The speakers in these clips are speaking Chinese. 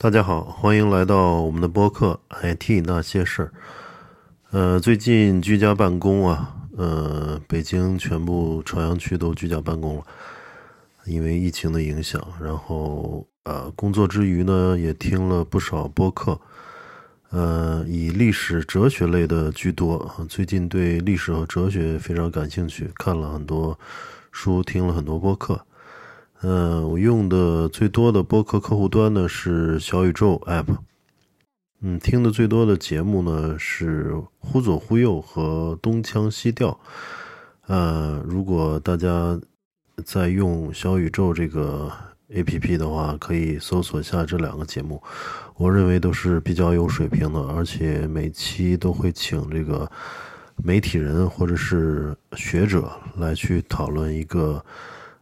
大家好，欢迎来到我们的播客《IT 那些事儿》。呃，最近居家办公啊，呃，北京全部朝阳区都居家办公了，因为疫情的影响。然后，呃，工作之余呢，也听了不少播客，呃，以历史、哲学类的居多。最近对历史和哲学非常感兴趣，看了很多书，听了很多播客。嗯，我用的最多的播客客户端呢是小宇宙 App。嗯，听的最多的节目呢是《忽左忽右》和《东腔西调》。呃，如果大家在用小宇宙这个 APP 的话，可以搜索下这两个节目。我认为都是比较有水平的，而且每期都会请这个媒体人或者是学者来去讨论一个。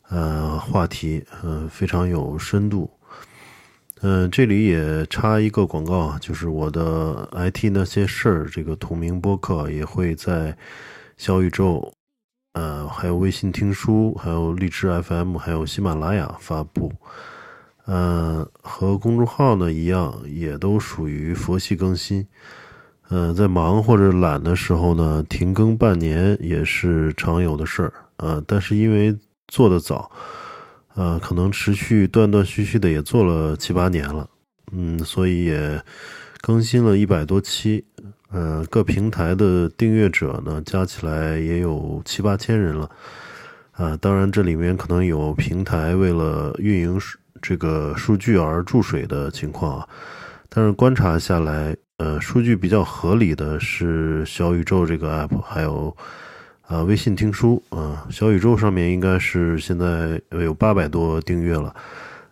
呃，话题呃非常有深度，嗯，这里也插一个广告啊，就是我的 IT 那些事儿这个同名播客也会在小宇宙，呃，还有微信听书，还有荔枝 FM，还有喜马拉雅发布，呃，和公众号呢一样，也都属于佛系更新，呃，在忙或者懒的时候呢，停更半年也是常有的事儿，呃，但是因为做的早，呃，可能持续断断续续的也做了七八年了，嗯，所以也更新了一百多期，呃，各平台的订阅者呢加起来也有七八千人了，啊，当然这里面可能有平台为了运营这个数据而注水的情况啊，但是观察下来，呃，数据比较合理的是小宇宙这个 app，还有。啊，微信听书啊，小宇宙上面应该是现在有八百多订阅了，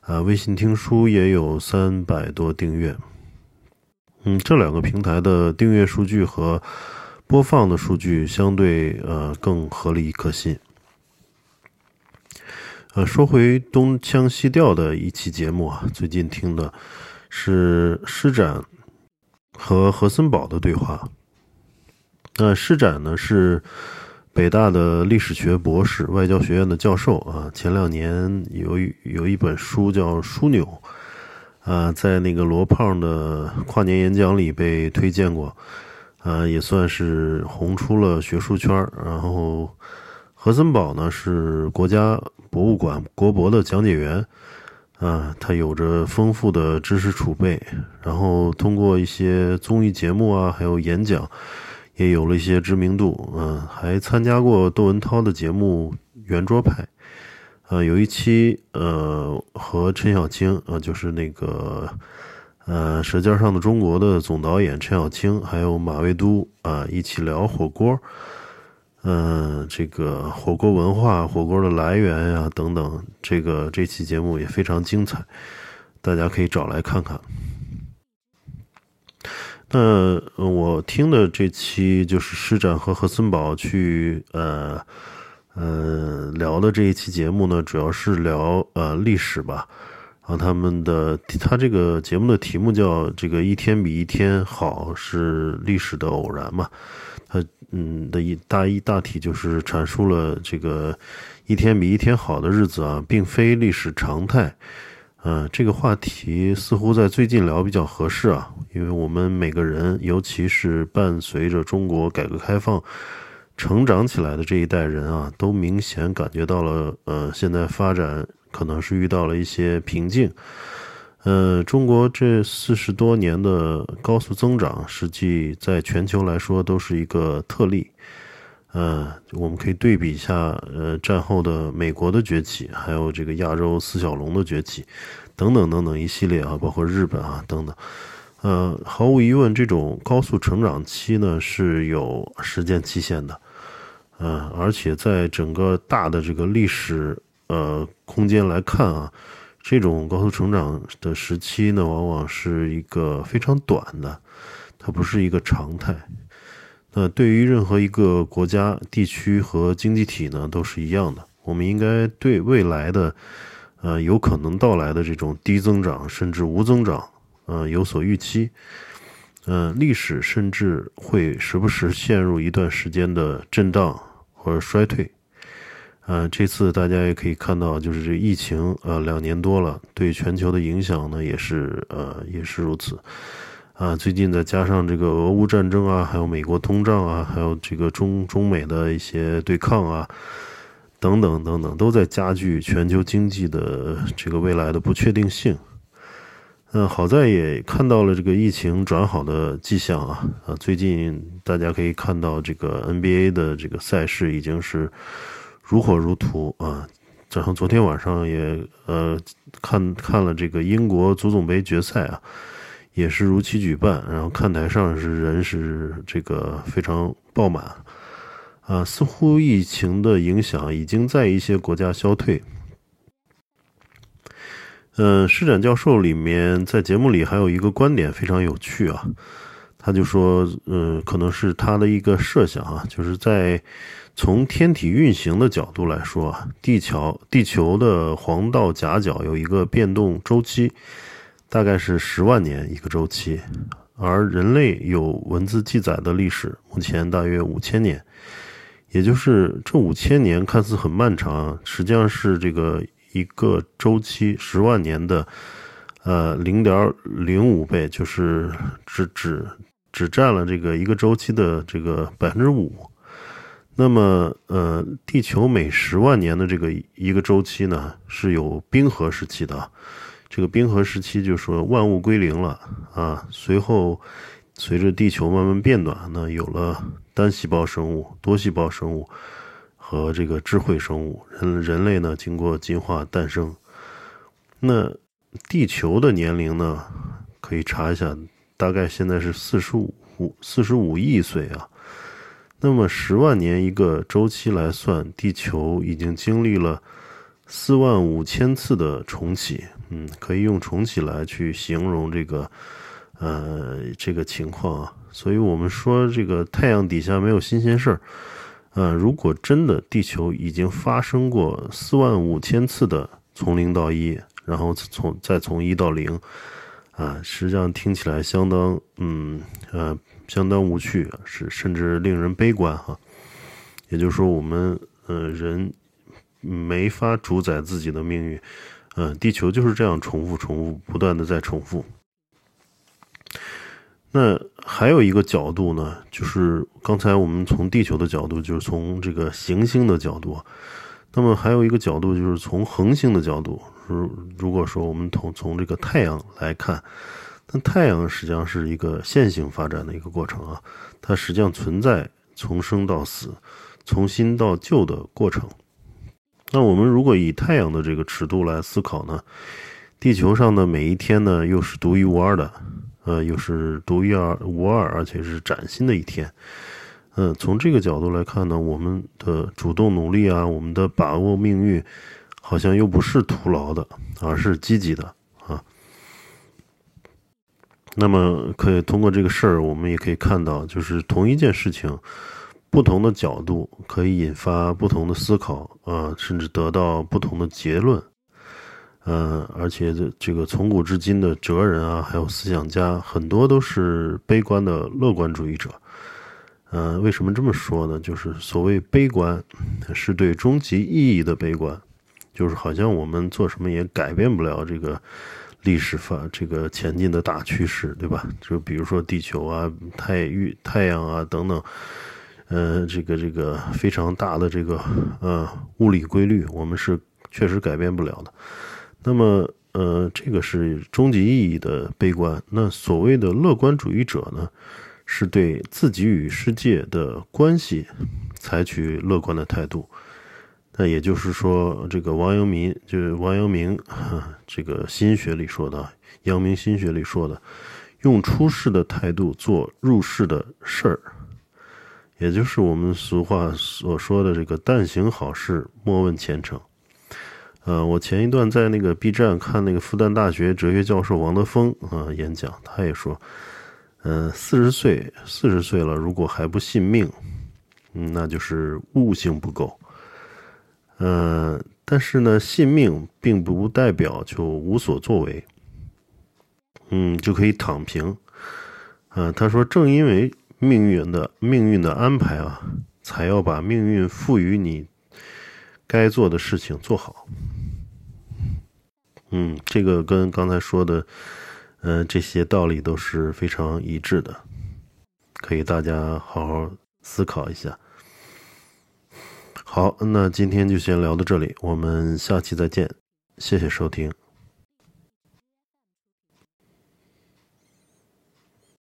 啊，微信听书也有三百多订阅。嗯，这两个平台的订阅数据和播放的数据相对呃更合理可信。呃，说回东腔西调的一期节目啊，最近听的是施展和何森堡的对话。那施展呢是。北大的历史学博士，外交学院的教授啊，前两年有有一本书叫《枢纽》，啊，在那个罗胖的跨年演讲里被推荐过，啊，也算是红出了学术圈然后何森堡呢是国家博物馆国博的讲解员，啊，他有着丰富的知识储备，然后通过一些综艺节目啊，还有演讲。也有了一些知名度，嗯，还参加过窦文涛的节目《圆桌派》，呃，有一期，呃，和陈小青，呃，就是那个，呃，《舌尖上的中国》的总导演陈小青，还有马未都，啊，一起聊火锅，嗯，这个火锅文化、火锅的来源呀，等等，这个这期节目也非常精彩，大家可以找来看看。那我听的这期就是施展和何森堡去呃呃聊的这一期节目呢，主要是聊呃历史吧。然后他们的他这个节目的题目叫“这个一天比一天好是历史的偶然”嘛。他嗯的一大一大体就是阐述了这个一天比一天好的日子啊，并非历史常态。嗯，这个话题似乎在最近聊比较合适啊，因为我们每个人，尤其是伴随着中国改革开放成长起来的这一代人啊，都明显感觉到了，呃，现在发展可能是遇到了一些瓶颈。呃，中国这四十多年的高速增长，实际在全球来说都是一个特例。嗯，我们可以对比一下，呃，战后的美国的崛起，还有这个亚洲四小龙的崛起，等等等等一系列啊，包括日本啊等等，呃，毫无疑问，这种高速成长期呢是有时间期限的，嗯，而且在整个大的这个历史呃空间来看啊，这种高速成长的时期呢，往往是一个非常短的，它不是一个常态。那对于任何一个国家、地区和经济体呢，都是一样的。我们应该对未来的，呃，有可能到来的这种低增长甚至无增长，呃，有所预期。嗯，历史甚至会时不时陷入一段时间的震荡或者衰退。呃，这次大家也可以看到，就是这疫情，呃，两年多了，对全球的影响呢，也是，呃，也是如此。啊，最近再加上这个俄乌战争啊，还有美国通胀啊，还有这个中中美的一些对抗啊，等等等等，都在加剧全球经济的这个未来的不确定性。嗯，好在也看到了这个疫情转好的迹象啊啊！最近大家可以看到，这个 NBA 的这个赛事已经是如火如荼啊。然后昨天晚上也呃看看了这个英国足总杯决赛啊，也是如期举办。然后看台上是人是这个非常爆满啊，似乎疫情的影响已经在一些国家消退。嗯，施展教授里面在节目里还有一个观点非常有趣啊，他就说，嗯，可能是他的一个设想啊，就是在从天体运行的角度来说啊，地球地球的黄道夹角有一个变动周期，大概是十万年一个周期，而人类有文字记载的历史目前大约五千年，也就是这五千年看似很漫长，实际上是这个。一个周期十万年的，呃，零点零五倍，就是只只只占了这个一个周期的这个百分之五。那么，呃，地球每十万年的这个一个周期呢，是有冰河时期的。这个冰河时期就说万物归零了啊。随后，随着地球慢慢变暖，呢，有了单细胞生物、多细胞生物。和这个智慧生物人人类呢，经过进化诞生。那地球的年龄呢，可以查一下，大概现在是四十五四十五亿岁啊。那么十万年一个周期来算，地球已经经历了四万五千次的重启。嗯，可以用重启来去形容这个呃这个情况啊。所以我们说，这个太阳底下没有新鲜事儿。呃，如果真的地球已经发生过四万五千次的从零到一，然后从再从一到零，啊，实际上听起来相当，嗯，呃，相当无趣，是甚至令人悲观哈。也就是说，我们呃人没法主宰自己的命运，嗯，地球就是这样重复、重复、不断的在重复。那还有一个角度呢，就是刚才我们从地球的角度，就是从这个行星的角度。那么还有一个角度，就是从恒星的角度。如如果说我们从从这个太阳来看，那太阳实际上是一个线性发展的一个过程啊，它实际上存在从生到死、从新到旧的过程。那我们如果以太阳的这个尺度来思考呢，地球上的每一天呢，又是独一无二的。呃，又是独一无二，而且是崭新的一天。嗯，从这个角度来看呢，我们的主动努力啊，我们的把握命运，好像又不是徒劳的，而是积极的啊。那么，可以通过这个事儿，我们也可以看到，就是同一件事情，不同的角度可以引发不同的思考啊，甚至得到不同的结论。嗯，而且这这个从古至今的哲人啊，还有思想家，很多都是悲观的乐观主义者。嗯，为什么这么说呢？就是所谓悲观，是对终极意义的悲观，就是好像我们做什么也改变不了这个历史发这个前进的大趋势，对吧？就比如说地球啊、太域、太阳啊等等，呃，这个这个非常大的这个呃物理规律，我们是确实改变不了的。那么，呃，这个是终极意义的悲观。那所谓的乐观主义者呢，是对自己与世界的关系采取乐观的态度。那也就是说，这个王阳明，就是王阳明这个心学里说的，阳明心学里说的，用出世的态度做入世的事儿，也就是我们俗话所说的这个“但行好事，莫问前程”。呃，我前一段在那个 B 站看那个复旦大学哲学教授王德峰啊演讲，他也说，嗯，四十岁四十岁了，如果还不信命，嗯，那就是悟性不够。嗯，但是呢，信命并不代表就无所作为，嗯，就可以躺平。啊，他说，正因为命运的命运的安排啊，才要把命运赋予你。该做的事情做好。嗯，这个跟刚才说的，嗯，这些道理都是非常一致的，可以大家好好思考一下。好，那今天就先聊到这里，我们下期再见，谢谢收听。